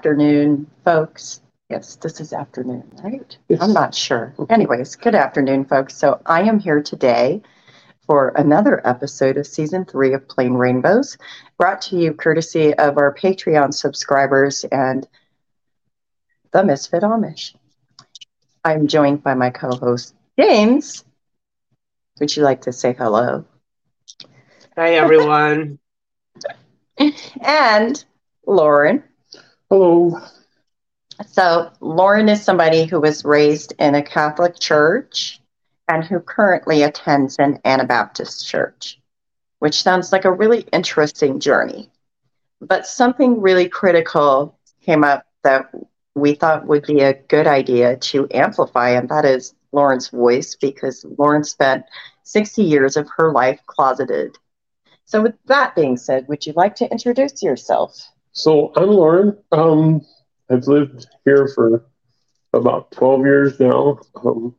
afternoon, folks. Yes, this is afternoon, right? Yes. I'm not sure. Anyways, good afternoon, folks. So I am here today for another episode of season three of Plain Rainbows, brought to you courtesy of our Patreon subscribers and the Misfit Amish. I'm joined by my co host, James. Would you like to say hello? Hi, everyone. And Lauren. Hello. So, Lauren is somebody who was raised in a Catholic church and who currently attends an Anabaptist church, which sounds like a really interesting journey. But something really critical came up that we thought would be a good idea to amplify, and that is Lauren's voice, because Lauren spent 60 years of her life closeted. So, with that being said, would you like to introduce yourself? So I'm Lauren. Um, I've lived here for about 12 years now. Um,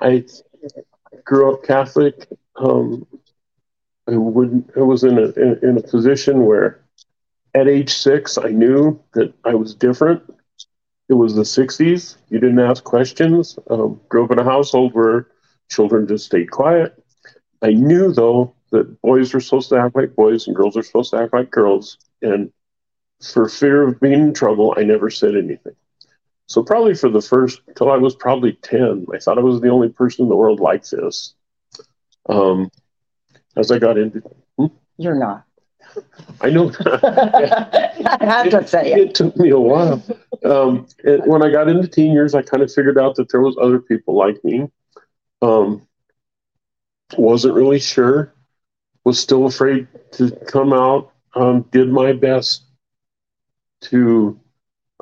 I grew up Catholic. Um, I wouldn't. I was in a in, in a position where, at age six, I knew that I was different. It was the 60s. You didn't ask questions. Um, grew up in a household where children just stayed quiet. I knew though that boys were supposed to act like boys and girls are supposed to act like girls, and for fear of being in trouble, I never said anything. So probably for the first till I was probably ten, I thought I was the only person in the world like this. Um, as I got into, You're not. I know I had to say it. it took me a while. Um, it, when I got into teen years, I kind of figured out that there was other people like me. Um, wasn't really sure. Was still afraid to come out. Um, did my best to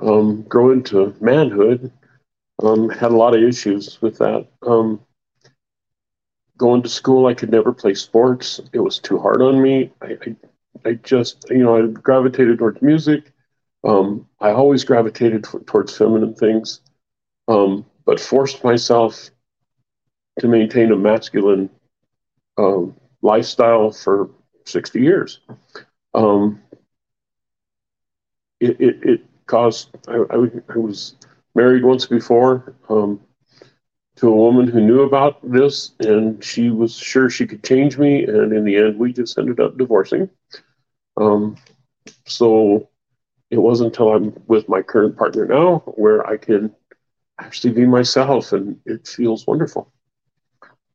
um, grow into manhood. Um, had a lot of issues with that. Um, going to school, I could never play sports. It was too hard on me. I, I, I just, you know, I gravitated towards music. Um, I always gravitated t- towards feminine things, um, but forced myself to maintain a masculine um, lifestyle for 60 years. Um, it, it, it caused, I was married once before um, to a woman who knew about this, and she was sure she could change me. And in the end, we just ended up divorcing. Um, so it wasn't until I'm with my current partner now where I can actually be myself, and it feels wonderful.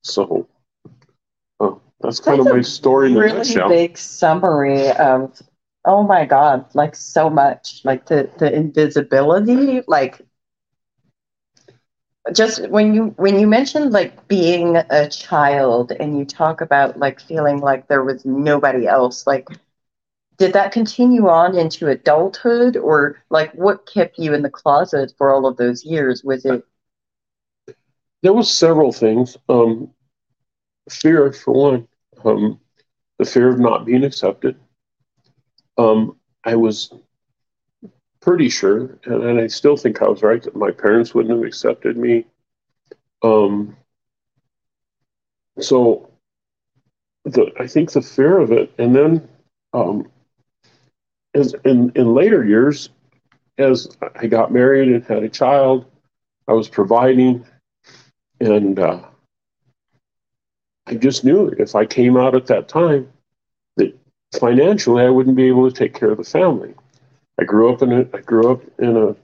So uh, that's kind That's of my story in a really big summary of oh my god like so much like the the invisibility like just when you when you mentioned like being a child and you talk about like feeling like there was nobody else like did that continue on into adulthood or like what kept you in the closet for all of those years was it There was several things. Um, fear, for one, um, the fear of not being accepted. Um, I was pretty sure, and, and I still think I was right, that my parents wouldn't have accepted me. Um, so the, I think the fear of it, and then um, as in, in later years, as I got married and had a child, I was providing, and uh, I just knew if I came out at that time financially I wouldn't be able to take care of the family. I grew up in a I grew up in a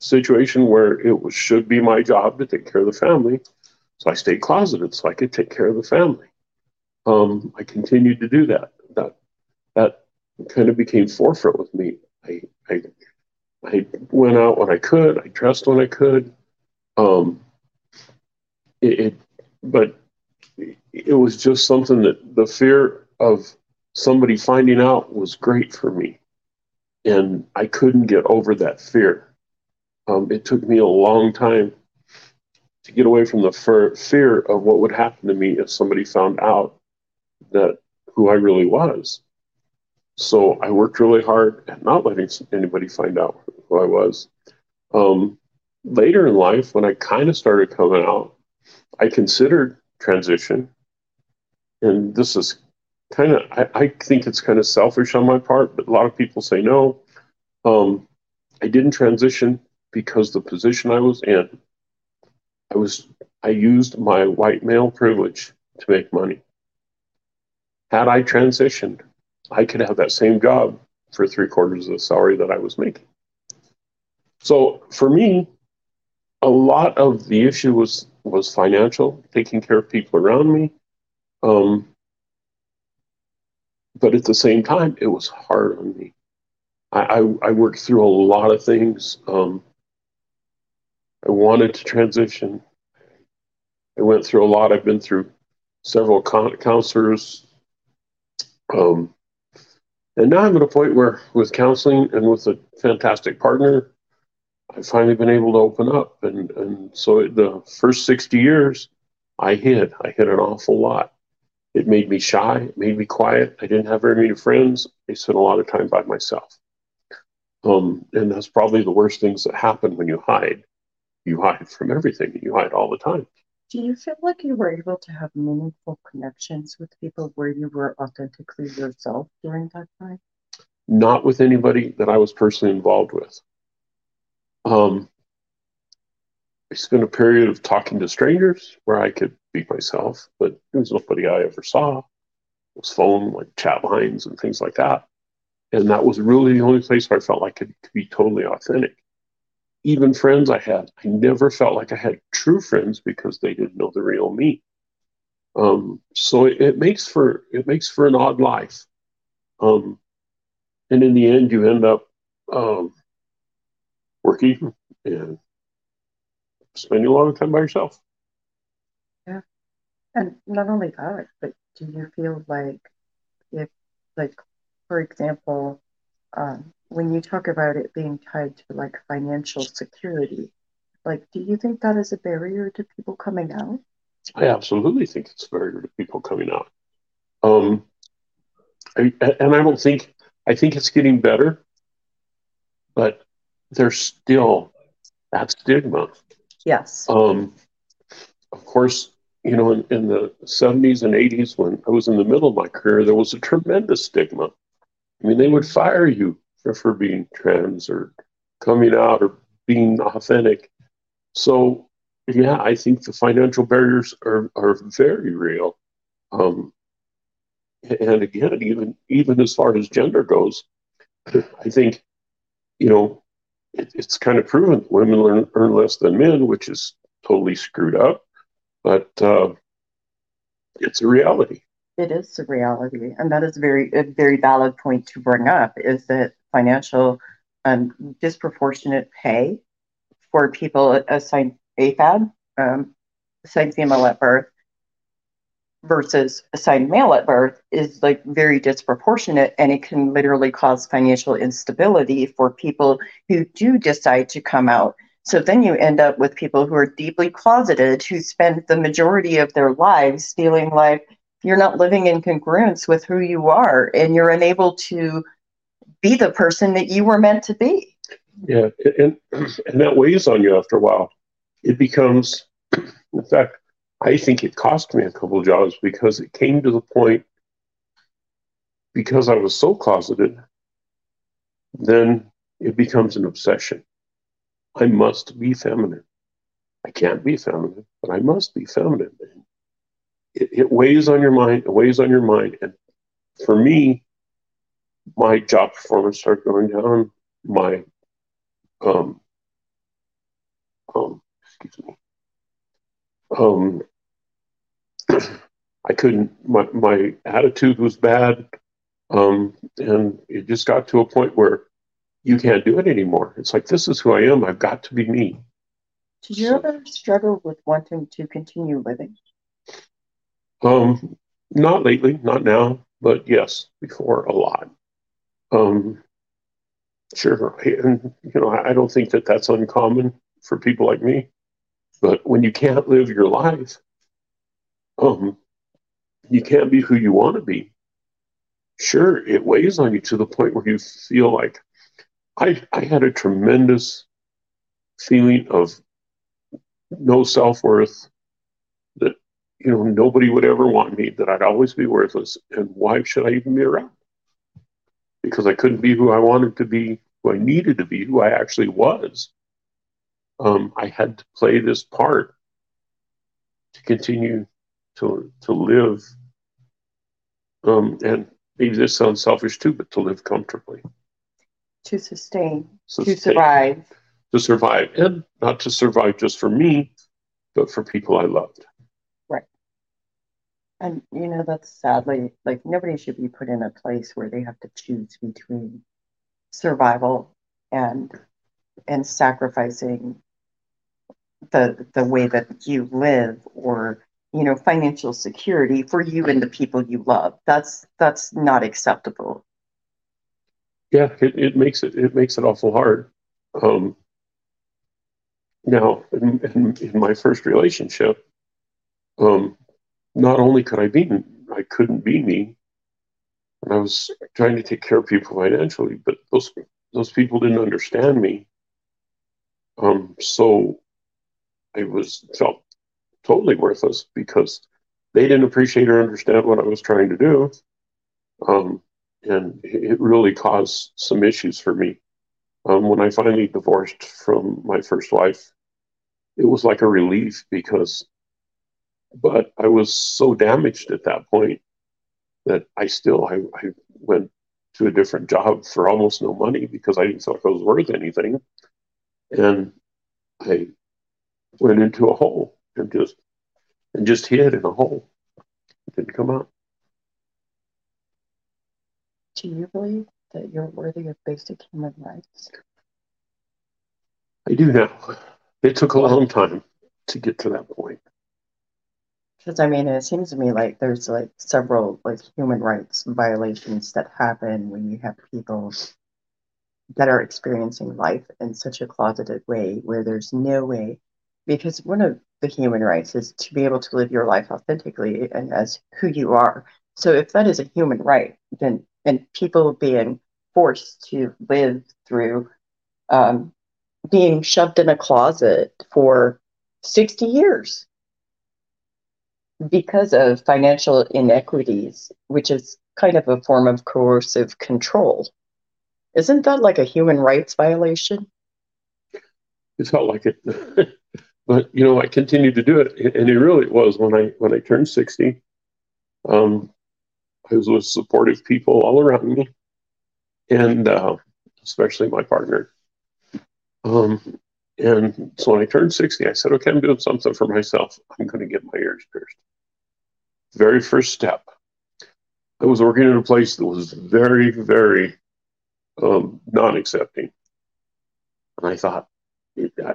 situation where it was should be my job to take care of the family, so I stayed closeted so I could take care of the family. Um, I continued to do that. That that kind of became forefront with me. I I I went out when I could. I dressed when I could. Um, it, it but it was just something that the fear of somebody finding out was great for me. And I couldn't get over that fear. Um, it took me a long time to get away from the fer- fear of what would happen to me if somebody found out that who I really was. So I worked really hard at not letting anybody find out who I was. Um, later in life, when I kind of started coming out, I considered transition. And this is kind of, I, I think it's kind of selfish on my part, but a lot of people say no. Um, I didn't transition because the position I was in, I was I used my white male privilege to make money. Had I transitioned, I could have that same job for three quarters of the salary that I was making. So for me, a lot of the issue was was financial, taking care of people around me. Um, but at the same time, it was hard on me. I, I, I worked through a lot of things. Um, I wanted to transition. I went through a lot. I've been through several con- counselors. Um, and now I'm at a point where, with counseling and with a fantastic partner, I've finally been able to open up. And, and so the first 60 years, I hid. I hid an awful lot. It made me shy. It made me quiet. I didn't have very many friends. I spent a lot of time by myself. Um, and that's probably the worst things that happen when you hide. You hide from everything. You hide all the time. Do you feel like you were able to have meaningful connections with people where you were authentically yourself during that time? Not with anybody that I was personally involved with. Um, I spent a period of talking to strangers where I could be myself, but there was nobody I ever saw. It was phone, like chat lines and things like that. And that was really the only place where I felt like I could, could be totally authentic. Even friends I had, I never felt like I had true friends because they didn't know the real me. Um, so it, it, makes for it makes for an odd life. Um, and in the end, you end up um, working and spending a lot of time by yourself. And not only that, but do you feel like if, like, for example, um, when you talk about it being tied to like financial security, like, do you think that is a barrier to people coming out? I absolutely think it's a barrier to people coming out. Um, I, and I don't think, I think it's getting better, but there's still that stigma. Yes. Um, of course, you know, in, in, the 70s and 80s, when I was in the middle of my career, there was a tremendous stigma. I mean, they would fire you for, for being trans or coming out or being authentic. So, yeah, I think the financial barriers are, are very real. Um, and again, even even as far as gender goes, I think, you know, it, it's kind of proven that women earn, earn less than men, which is totally screwed up. But uh, it's a reality. It is a reality, and that is very a very valid point to bring up. Is that financial um, disproportionate pay for people assigned AFAB, um, assigned female at birth, versus assigned male at birth is like very disproportionate and it can literally cause financial instability for people who do decide to come out so then you end up with people who are deeply closeted who spend the majority of their lives feeling like you're not living in congruence with who you are and you're unable to be the person that you were meant to be yeah and and that weighs on you after a while it becomes in fact I think it cost me a couple jobs because it came to the point because I was so closeted, then it becomes an obsession. I must be feminine. I can't be feminine, but I must be feminine. It, it weighs on your mind, it weighs on your mind. And for me, my job performance started going down. My, um, um, excuse me, um, I couldn't. My my attitude was bad, um, and it just got to a point where you can't do it anymore. It's like this is who I am. I've got to be me. Did you so, ever struggle with wanting to continue living? Um, not lately, not now, but yes, before a lot. Um, sure, and you know, I don't think that that's uncommon for people like me. But when you can't live your life, um, you can't be who you want to be. Sure, it weighs on you to the point where you feel like I, I had a tremendous feeling of no self worth, that, you know, nobody would ever want me, that I'd always be worthless. And why should I even be around? Because I couldn't be who I wanted to be who I needed to be, who I actually was. Um, I had to play this part to continue to to live. Um, and maybe this sounds selfish too, but to live comfortably, To sustain, to survive. to survive, and not to survive just for me, but for people I loved. Right. And you know, that's sadly like nobody should be put in a place where they have to choose between survival and and sacrificing the the way that you live or you know financial security for you and the people you love. That's that's not acceptable. Yeah, it, it makes it it makes it awful hard. Um, now, in, in, in my first relationship, um, not only could I be, I couldn't be me, and I was trying to take care of people financially, but those those people didn't understand me. Um, so I was felt totally worthless because they didn't appreciate or understand what I was trying to do, um, and it really caused some issues for me. Um, when I finally divorced from my first wife, it was like a relief because but I was so damaged at that point that I still I, I went to a different job for almost no money because I didn't feel like I was worth anything, and I went into a hole and just and just hid in a hole. Didn't come out. Do you believe that you're worthy of basic human rights? I do now. It took a long time to get to that point. Because I mean, it seems to me like there's like several like human rights violations that happen when you have people that are experiencing life in such a closeted way where there's no way because one of the human rights is to be able to live your life authentically and as who you are. So if that is a human right, then and people being forced to live through um, being shoved in a closet for 60 years because of financial inequities, which is kind of a form of coercive control. Isn't that like a human rights violation? It felt like it, but you know, I continued to do it, and it really was when I when I turned sixty. Um, I was with supportive people all around me, and uh, especially my partner. Um, and so when I turned 60, I said, okay, I'm doing something for myself. I'm going to get my ears pierced. Very first step. I was working in a place that was very, very um, non accepting. And I thought,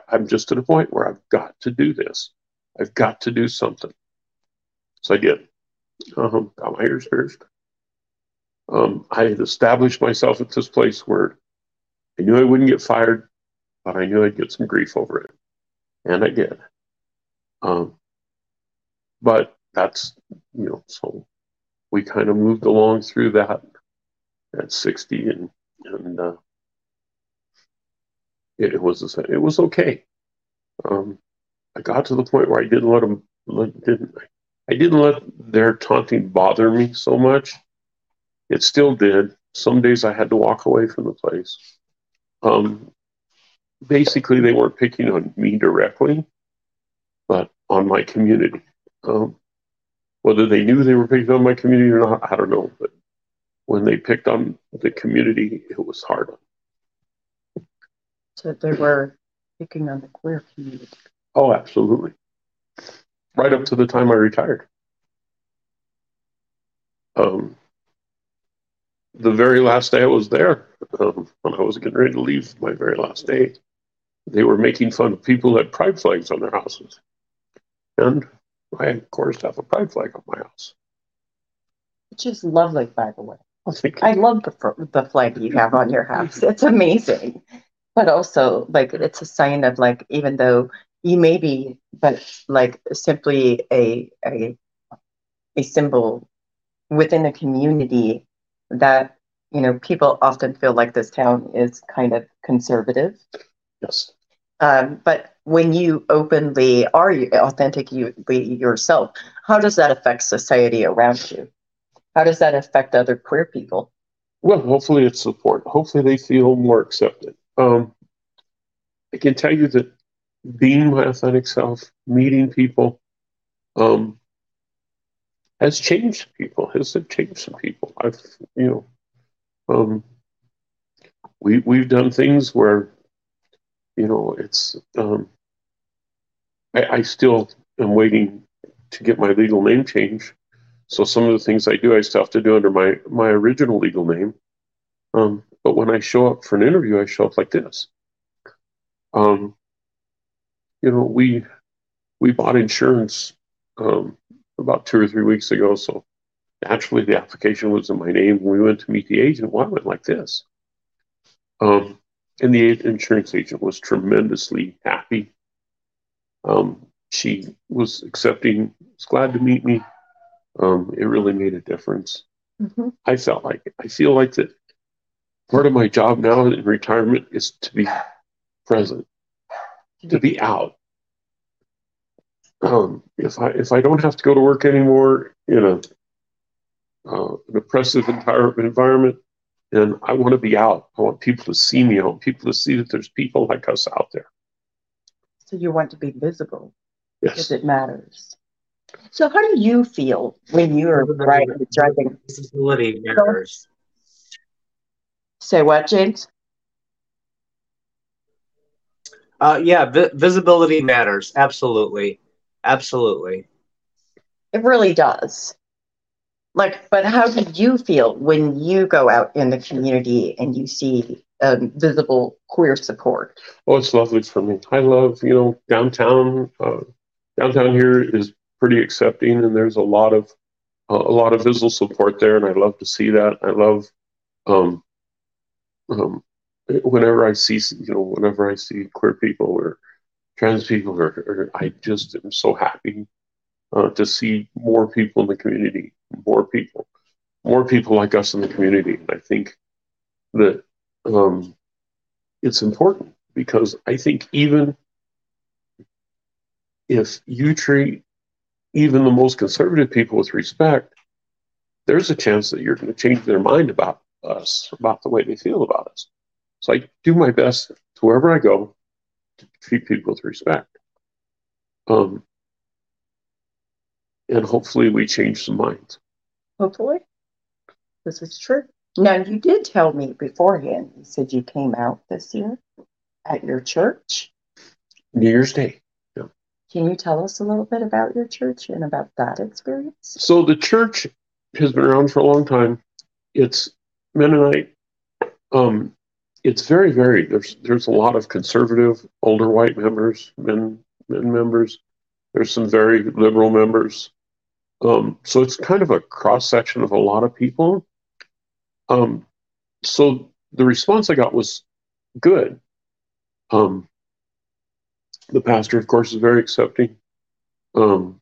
I'm just at a point where I've got to do this. I've got to do something. So I did. Um, got my ears pierced. Um, I had established myself at this place where I knew I wouldn't get fired but I knew I'd get some grief over it, and I did. Um, but that's you know, so we kind of moved along through that at 60, and and uh, it, it, was it was okay. Um, I got to the point where I didn't let them didn't I didn't let their taunting bother me so much. It still did. Some days I had to walk away from the place. Um, basically they weren't picking on me directly, but on my community. Um, whether they knew they were picking on my community or not, I don't know. But when they picked on the community, it was hard. So they were picking on the queer community. Oh, absolutely. Right up to the time I retired. Um, the very last day I was there, um, when I was getting ready to leave, my very last day, they were making fun of people who had pride flags on their houses. And I, of course, have a pride flag on my house. Which is lovely, by the way. I love the, the flag you have on your house. It's amazing. But also, like, it's a sign of, like, even though you may be, but like, simply a, a, a symbol within a community that, you know, people often feel like this town is kind of conservative. Yes. Um, but when you openly are authentically yourself, how does that affect society around you? How does that affect other queer people? well, hopefully it's support. Hopefully they feel more accepted. Um, I can tell you that being my authentic self, meeting people, um, has changed people. Has changed some people. I've, you know, um, we we've done things where, you know, it's. Um, I, I still am waiting to get my legal name changed. So some of the things I do, I still have to do under my my original legal name. Um, but when I show up for an interview, I show up like this. Um, you know, we we bought insurance um, about two or three weeks ago, so naturally the application was in my name. When we went to meet the agent, well, I went like this. Um, and the insurance agent was tremendously happy. Um, she was accepting, was glad to meet me. Um, it really made a difference. Mm-hmm. I felt like I feel like that part of my job now in retirement is to be present, to be out. Um, if I if I don't have to go to work anymore in a uh, an oppressive environment, then I want to be out. I want people to see me. I want people to see that there's people like us out there. So you want to be visible yes. because it matters. So how do you feel when you're driving? Visibility matters. Say what, James? Uh, yeah, vi- visibility matters. Absolutely, absolutely. It really does. Like, but how do you feel when you go out in the community and you see um, visible queer support? Oh, it's lovely for me. I love, you know, downtown. Uh, downtown here is pretty accepting, and there's a lot of uh, a lot of visible support there, and I love to see that. I love um, um, whenever I see, you know, whenever I see queer people or trans people, or, or I just am so happy uh, to see more people in the community, more people, more people like us in the community. And I think that um, it's important because I think even if you treat even the most conservative people with respect, there's a chance that you're going to change their mind about us, about the way they feel about us. So I do my best to wherever I go to treat people with respect. Um, and hopefully we change some minds. Hopefully. This is true. Now, you did tell me beforehand, you said you came out this year at your church. New Year's Day. Yeah. Can you tell us a little bit about your church and about that experience? So, the church has been around for a long time. It's Mennonite. Um, it's very varied. There's there's a lot of conservative older white members, men men members. There's some very liberal members. Um, so it's kind of a cross section of a lot of people. Um, so the response I got was good. Um, the pastor, of course, is very accepting. Um,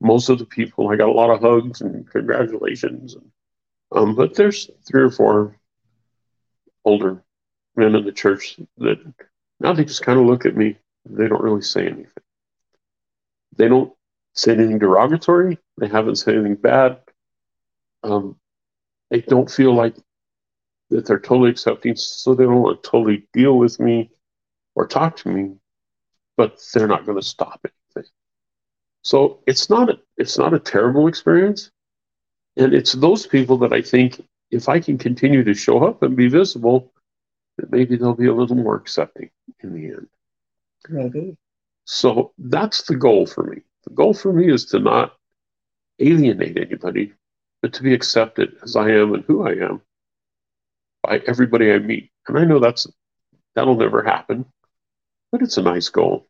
most of the people, I got a lot of hugs and congratulations. Um, but there's three or four older men in the church that now they just kind of look at me. They don't really say anything. They don't say anything derogatory. They haven't said anything bad. Um, they don't feel like that they're totally accepting, so they don't want to totally deal with me or talk to me, but they're not going to stop anything. So it's not a, it's not a terrible experience, and it's those people that I think if I can continue to show up and be visible, that maybe they'll be a little more accepting in the end. Maybe. So that's the goal for me. The goal for me is to not alienate anybody, but to be accepted as I am and who I am by everybody I meet. And I know that's that'll never happen, but it's a nice goal.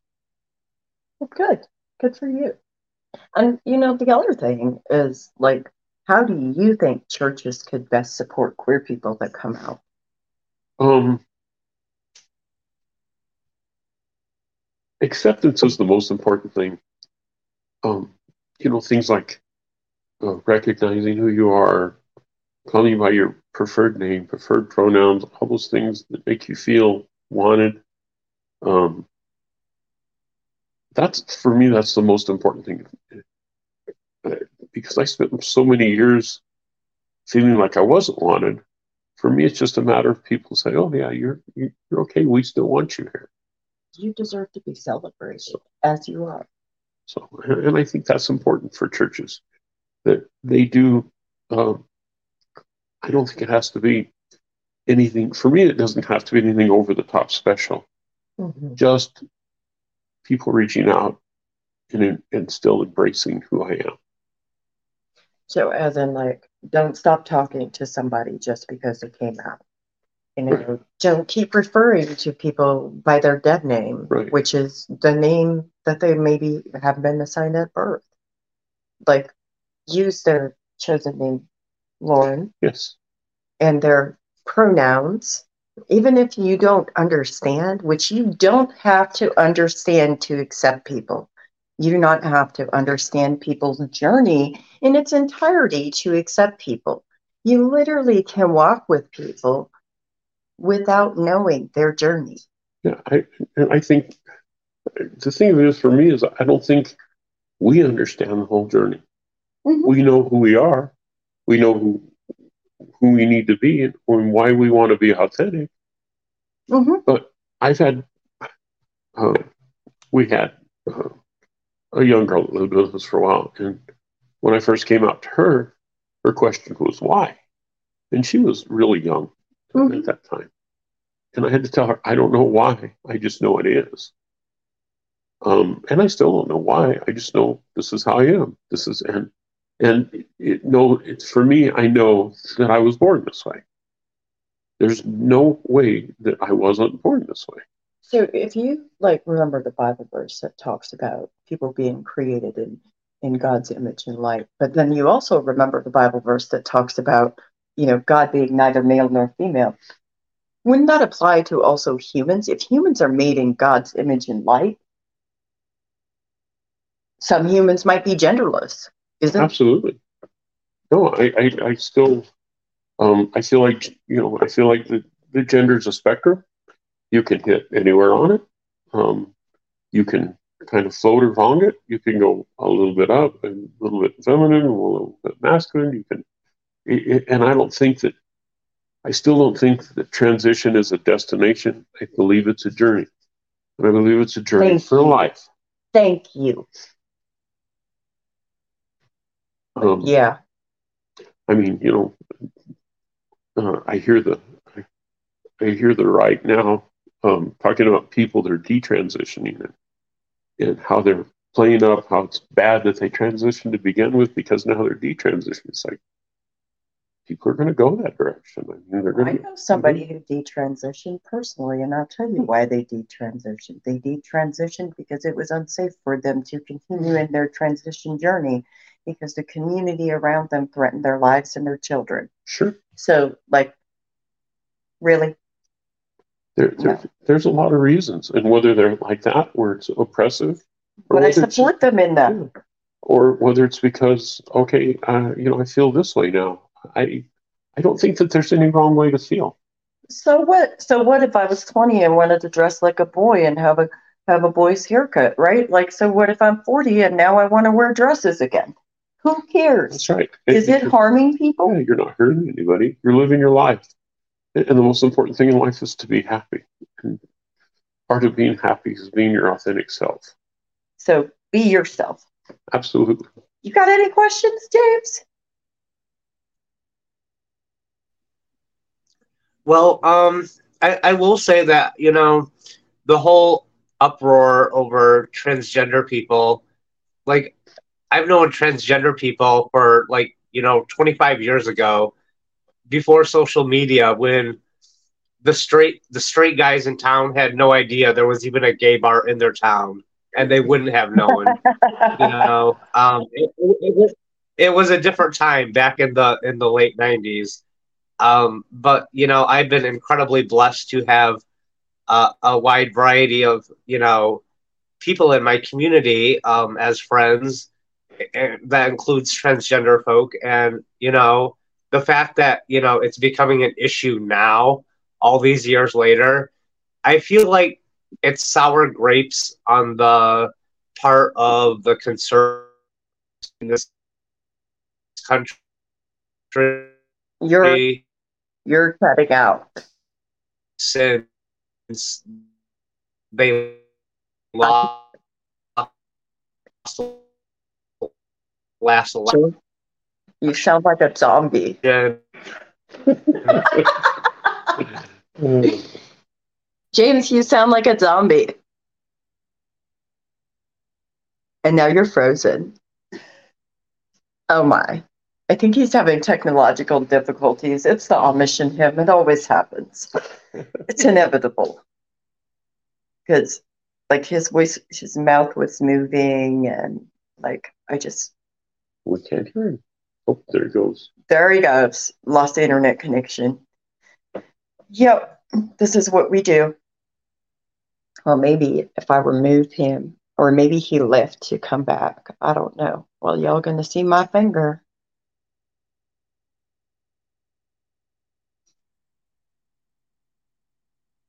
Well, good. Good for you. And you know, the other thing is like, how do you think churches could best support queer people that come out? Um, acceptance is the most important thing um, you know, things like uh, recognizing who you are, calling you by your preferred name, preferred pronouns, all those things that make you feel wanted. Um, that's for me. That's the most important thing, because I spent so many years feeling like I wasn't wanted. for me, it's just a matter of people say, "Oh yeah, you're you're okay. We still want you here." You deserve to be celebrated so, as you are. So, and I think that's important for churches that they do. Um, I don't think it has to be anything. For me, it doesn't have to be anything over the top special. Mm-hmm. Just people reaching out and, and still embracing who I am. So, as in, like, don't stop talking to somebody just because it came out. You know, don't keep referring to people by their dead name, right. which is the name that they maybe have been assigned at birth. Like, use their chosen name, Lauren. Yes. And their pronouns, even if you don't understand, which you don't have to understand to accept people. You do not have to understand people's journey in its entirety to accept people. You literally can walk with people without knowing their journey. Yeah, I I think the thing is for me is I don't think we understand the whole journey. Mm-hmm. We know who we are. We know who who we need to be and, and why we want to be authentic. Mm-hmm. But I've had, uh, we had uh, a young girl that lived with us for a while, and when I first came out to her, her question was why, and she was really young mm-hmm. at that time, and I had to tell her I don't know why, I just know it is. Um, and I still don't know why. I just know this is how I am. This is and and it, no, it's for me. I know that I was born this way. There's no way that I wasn't born this way. So if you like remember the Bible verse that talks about people being created in in God's image and light, but then you also remember the Bible verse that talks about you know God being neither male nor female. Wouldn't that apply to also humans? If humans are made in God's image and light, some humans might be genderless. Is it? Absolutely. No, I, I, I still, um, I feel like, you know, I feel like the, the gender is a spectrum. You can hit anywhere on it. Um, you can kind of float along it. You can go a little bit up and a little bit feminine, a little bit masculine. You can, it, and I don't think that, I still don't think that transition is a destination. I believe it's a journey. And I believe it's a journey Thank for you. life. Thank you. Um, yeah. I mean, you know, uh, I hear the I, I, hear the right now um, talking about people that are detransitioning and, and how they're playing up how it's bad that they transitioned to begin with because now they're detransitioning. It's like people are going to go that direction. I, mean, they're I know somebody mm-hmm. who detransitioned personally, and I'll tell you why they detransitioned. They detransitioned because it was unsafe for them to continue in their transition journey because the community around them threatened their lives and their children. Sure. So, like, really? There, there. There's a lot of reasons, and whether they're like that, where it's oppressive. But I support them in that. Yeah. Or whether it's because, okay, uh, you know, I feel this way now. I, I don't think that there's any wrong way to feel. So what? So what if I was 20 and wanted to dress like a boy and have a have a boy's haircut, right? Like, so what if I'm 40 and now I want to wear dresses again? Who cares? That's right. Is it, it harming people? Yeah, you're not hurting anybody. You're living your life. And the most important thing in life is to be happy. And part of being happy is being your authentic self. So be yourself. Absolutely. You got any questions, James? Well, um, I, I will say that, you know, the whole uproar over transgender people, like I've known transgender people for like you know 25 years ago, before social media, when the straight the straight guys in town had no idea there was even a gay bar in their town, and they wouldn't have known. you know, um, it, it, was, it was a different time back in the in the late 90s. Um, but you know, I've been incredibly blessed to have uh, a wide variety of you know people in my community um, as friends that includes transgender folk and you know the fact that you know it's becoming an issue now all these years later i feel like it's sour grapes on the part of the conservatives in this country you're You're cutting out. Since they lost last election. You sound like a zombie. Yeah. James, you sound like a zombie. And now you're frozen. Oh my. I think he's having technological difficulties. It's the Amish in him. It always happens. it's inevitable. Because like his voice his mouth was moving and like I just We can't hear him. Oh, there he goes. there he goes. Lost the internet connection. Yep, this is what we do. Well, maybe if I remove him, or maybe he left to come back. I don't know. Well, y'all gonna see my finger.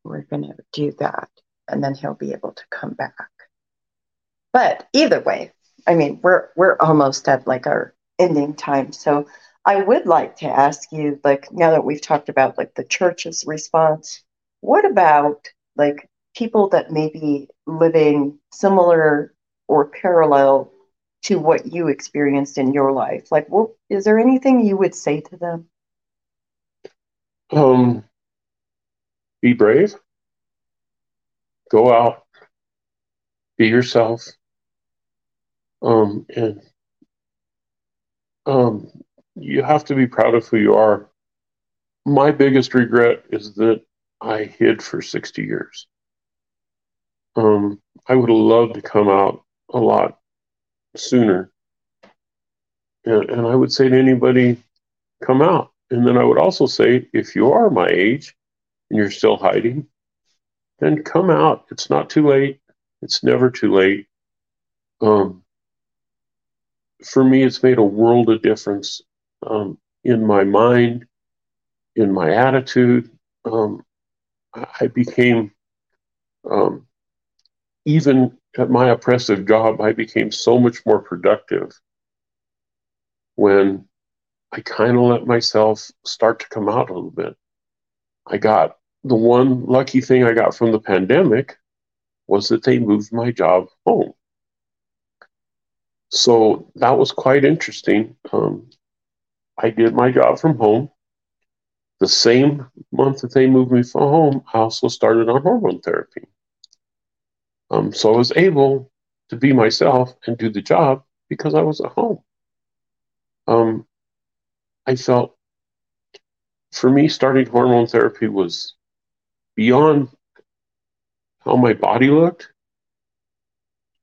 We're gonna do that, and then he'll be able to come back. But either way, I mean, we're we're almost at like our ending time. So I would like to ask you, like, now that we've talked about like the church's response, what about like people that may be living similar or parallel to what you experienced in your life? Like, what is there anything you would say to them? Um, be brave. Go out. Be yourself. Um, and um, you have to be proud of who you are. My biggest regret is that I hid for 60 years. Um, I would have loved to come out a lot sooner. And, and I would say to anybody, come out. And then I would also say, if you are my age and you're still hiding, then come out. It's not too late. It's never too late. Um, for me, it's made a world of difference um, in my mind, in my attitude. Um, I became, um, even at my oppressive job, I became so much more productive when I kind of let myself start to come out a little bit. I got the one lucky thing I got from the pandemic was that they moved my job home. So that was quite interesting. Um, I did my job from home. The same month that they moved me from home, I also started on hormone therapy. Um, so I was able to be myself and do the job because I was at home. Um, I felt for me, starting hormone therapy was beyond how my body looked.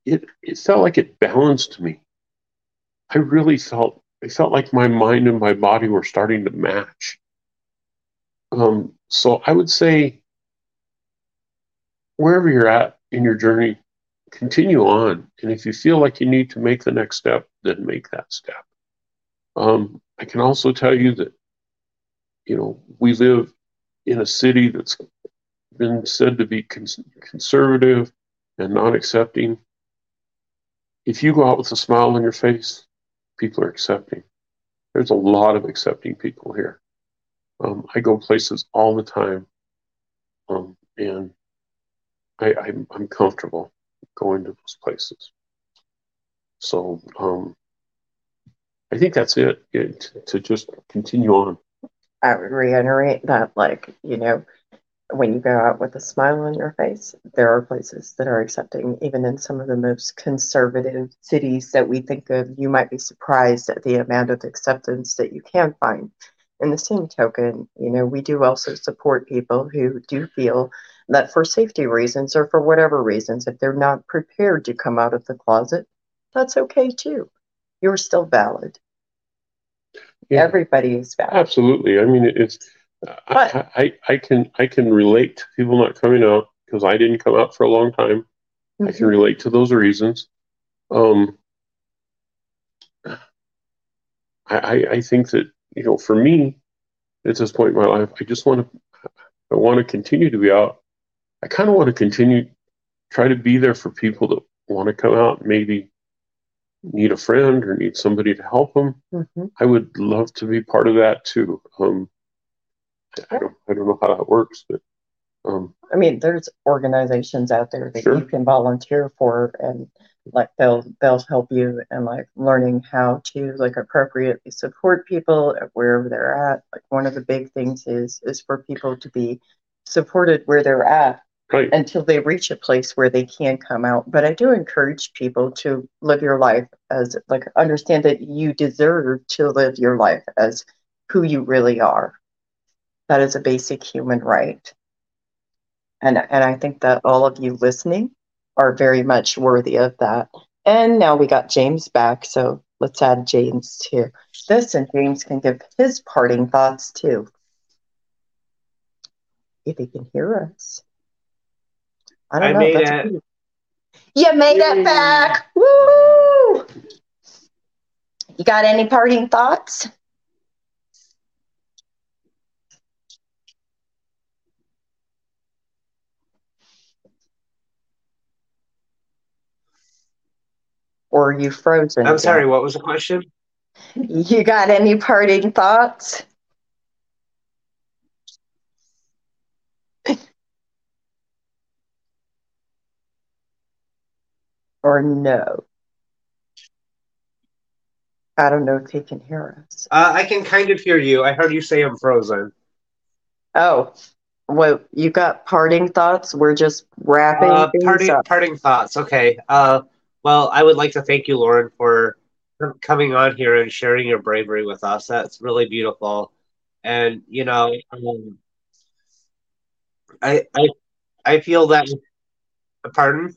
It, it felt like it balanced me. I really felt I felt like my mind and my body were starting to match. Um, so I would say, wherever you're at in your journey, continue on. And if you feel like you need to make the next step, then make that step. Um, I can also tell you that, you know, we live in a city that's been said to be cons- conservative and non accepting. If you go out with a smile on your face, people are accepting. There's a lot of accepting people here. Um, I go places all the time, um, and I, I'm, I'm comfortable going to those places. So um, I think that's it, it. To just continue on. I would reiterate that, like, you know, when you go out with a smile on your face, there are places that are accepting, even in some of the most conservative cities that we think of. You might be surprised at the amount of acceptance that you can find. In the same token, you know, we do also support people who do feel that for safety reasons or for whatever reasons, if they're not prepared to come out of the closet, that's okay too. You're still valid. Yeah. Everybody is valid. Absolutely. I mean, it's But- I, I I can I can relate to people not coming out because I didn't come out for a long time. I can relate to those reasons. Um, I, I I think that you know for me at this point in my life, I just want to I want to continue to be out. I kind of want to continue try to be there for people that want to come out, maybe need a friend or need somebody to help them. Mhm. I would love to be part of that too. Um, I don't, I don't know how that works, but um, I mean, there's organizations out there that Sure. you can volunteer for and like they'll they'll help you in like learning how to like appropriately support people wherever they're at. Like one of the big things is is for people to be supported where they're at right, until they reach a place where they can come out. But I do encourage people to live your life as like understand that you deserve to live your life as who you really are. That is a basic human right. And and I think that all of you listening are very much worthy of that. And now we got James back, so let's add James to this, and James can give his parting thoughts too. If he can hear us. I don't I know. made that's it. You made Yay. it back. Woo! You got any parting thoughts? Or are you frozen? I'm sorry. What was the question? You got any parting thoughts? or no? I don't know if he can hear us. Uh, I can kind of hear you. I heard you say I'm frozen. Oh, well, you got parting thoughts? We're just wrapping Uh, parting up. parting thoughts. Okay. Uh, well, I would like to thank you, Lauren, for coming on here and sharing your bravery with us. That's really beautiful. And you know, um, I I I feel that. Pardon.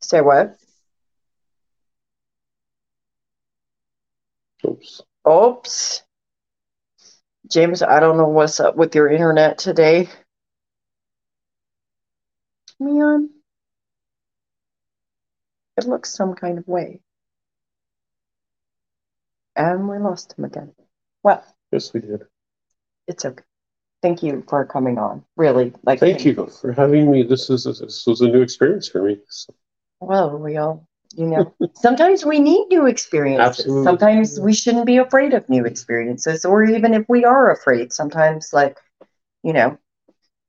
Say what? oops. Oops. James, I don't know what's up with your internet today. Man, it looks some kind of way. And we lost him again. Well, Yes, we did. it's okay. Thank you for coming on. Really, like Thank you for having me. This is this was a new experience for me. So, Well, we all, you know, sometimes we need new experiences. Absolutely. Sometimes we shouldn't be afraid of new experiences, or even if we are afraid, sometimes, like, you know,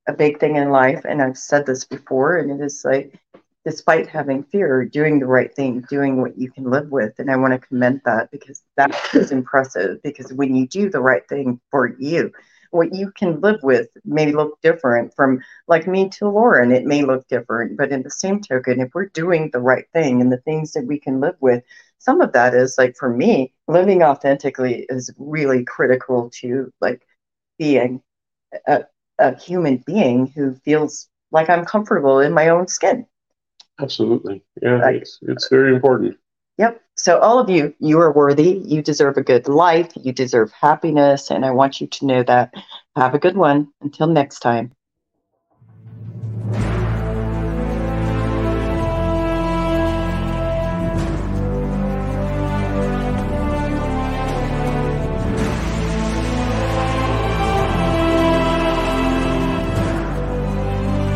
a big thing in life, and I've said this before, and it is like, despite having fear, doing the right thing, doing what you can live with. And I want to commend that because that is impressive. Because when you do the right thing for you, what you can live with may look different from like me to Lauren, it may look different, but in the same token, if we're doing the right thing and the things that we can live with, some of that is like for me, living authentically is really critical to like being a, a human being who feels like I'm comfortable in my own skin. Absolutely, yeah, Right. it's it's very important. Yep. So, all of you, you are worthy. You deserve a good life. You deserve happiness. And I want you to know that. Have a good one. Until next time.